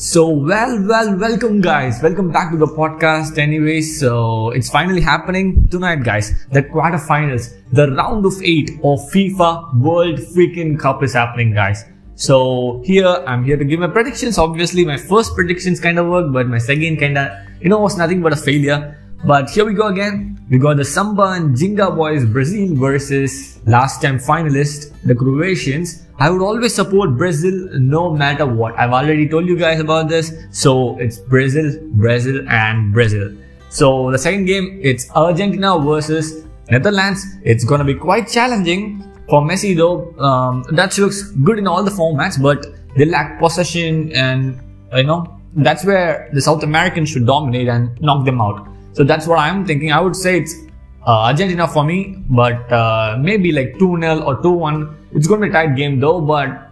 So, well, well, welcome, guys. Welcome back to the podcast. Anyway, so it's finally happening tonight, guys. The quarterfinals, the round of eight of FIFA World Freaking Cup is happening, guys. So here I'm here to give my predictions. Obviously, my first predictions kind of worked, but my second kind of, you know, was nothing but a failure. But here we go again. We got the Samba and Ginga boys Brazil versus last time finalist, the Croatians. I would always support Brazil no matter what. I've already told you guys about this. So it's Brazil, Brazil and Brazil. So the second game, it's Argentina versus Netherlands. It's gonna be quite challenging for Messi though. Um, Dutch looks good in all the formats, but they lack possession and you know that's where the South Americans should dominate and knock them out. So that's what I'm thinking. I would say it's uh, Argentina for me, but uh, maybe like 2 0 or 2 1. It's going to be a tight game though, but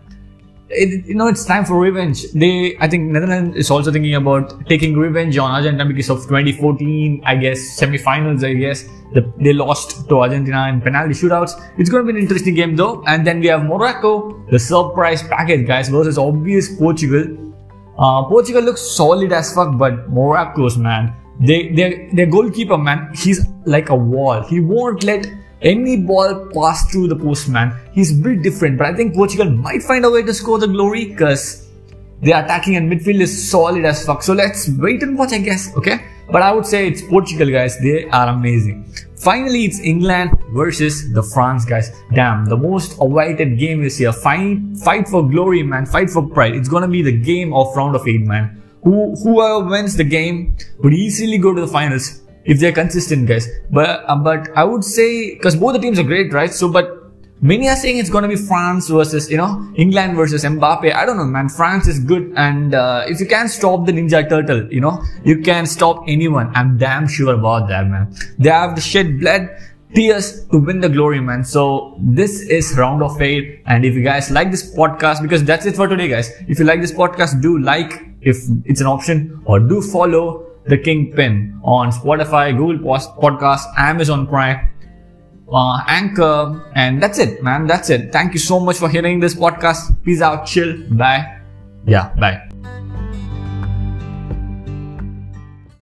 it, you know, it's time for revenge. They, I think Netherlands is also thinking about taking revenge on Argentina because of 2014, I guess, semi-finals, I guess. The, they lost to Argentina in penalty shootouts. It's going to be an interesting game though. And then we have Morocco, the surprise package, guys, versus obvious Portugal. Uh, Portugal looks solid as fuck, but Morocco's, man, they, their, their goalkeeper, man, he's like a wall. He won't let any ball pass through the post, man. He's a bit different, but I think Portugal might find a way to score the glory because their attacking and midfield is solid as fuck. So let's wait and watch, I guess. Okay. But I would say it's Portugal, guys. They are amazing. Finally, it's England versus the France, guys. Damn, the most awaited game is here. Fight, fight for glory, man. Fight for pride. It's gonna be the game of round of eight, man. Who, whoever wins the game would easily go to the finals if they're consistent, guys. But uh, but I would say because both the teams are great, right? So, but many are saying it's gonna be France versus you know England versus Mbappe. I don't know, man. France is good, and uh, if you can't stop the Ninja Turtle, you know you can stop anyone. I'm damn sure about that, man. They have the shed blood. Tears to win the glory, man. So this is round of eight. And if you guys like this podcast, because that's it for today, guys. If you like this podcast, do like if it's an option or do follow the Kingpin on Spotify, Google Podcast, Amazon Prime, uh, Anchor, and that's it, man. That's it. Thank you so much for hearing this podcast. Peace out, chill, bye. Yeah, bye.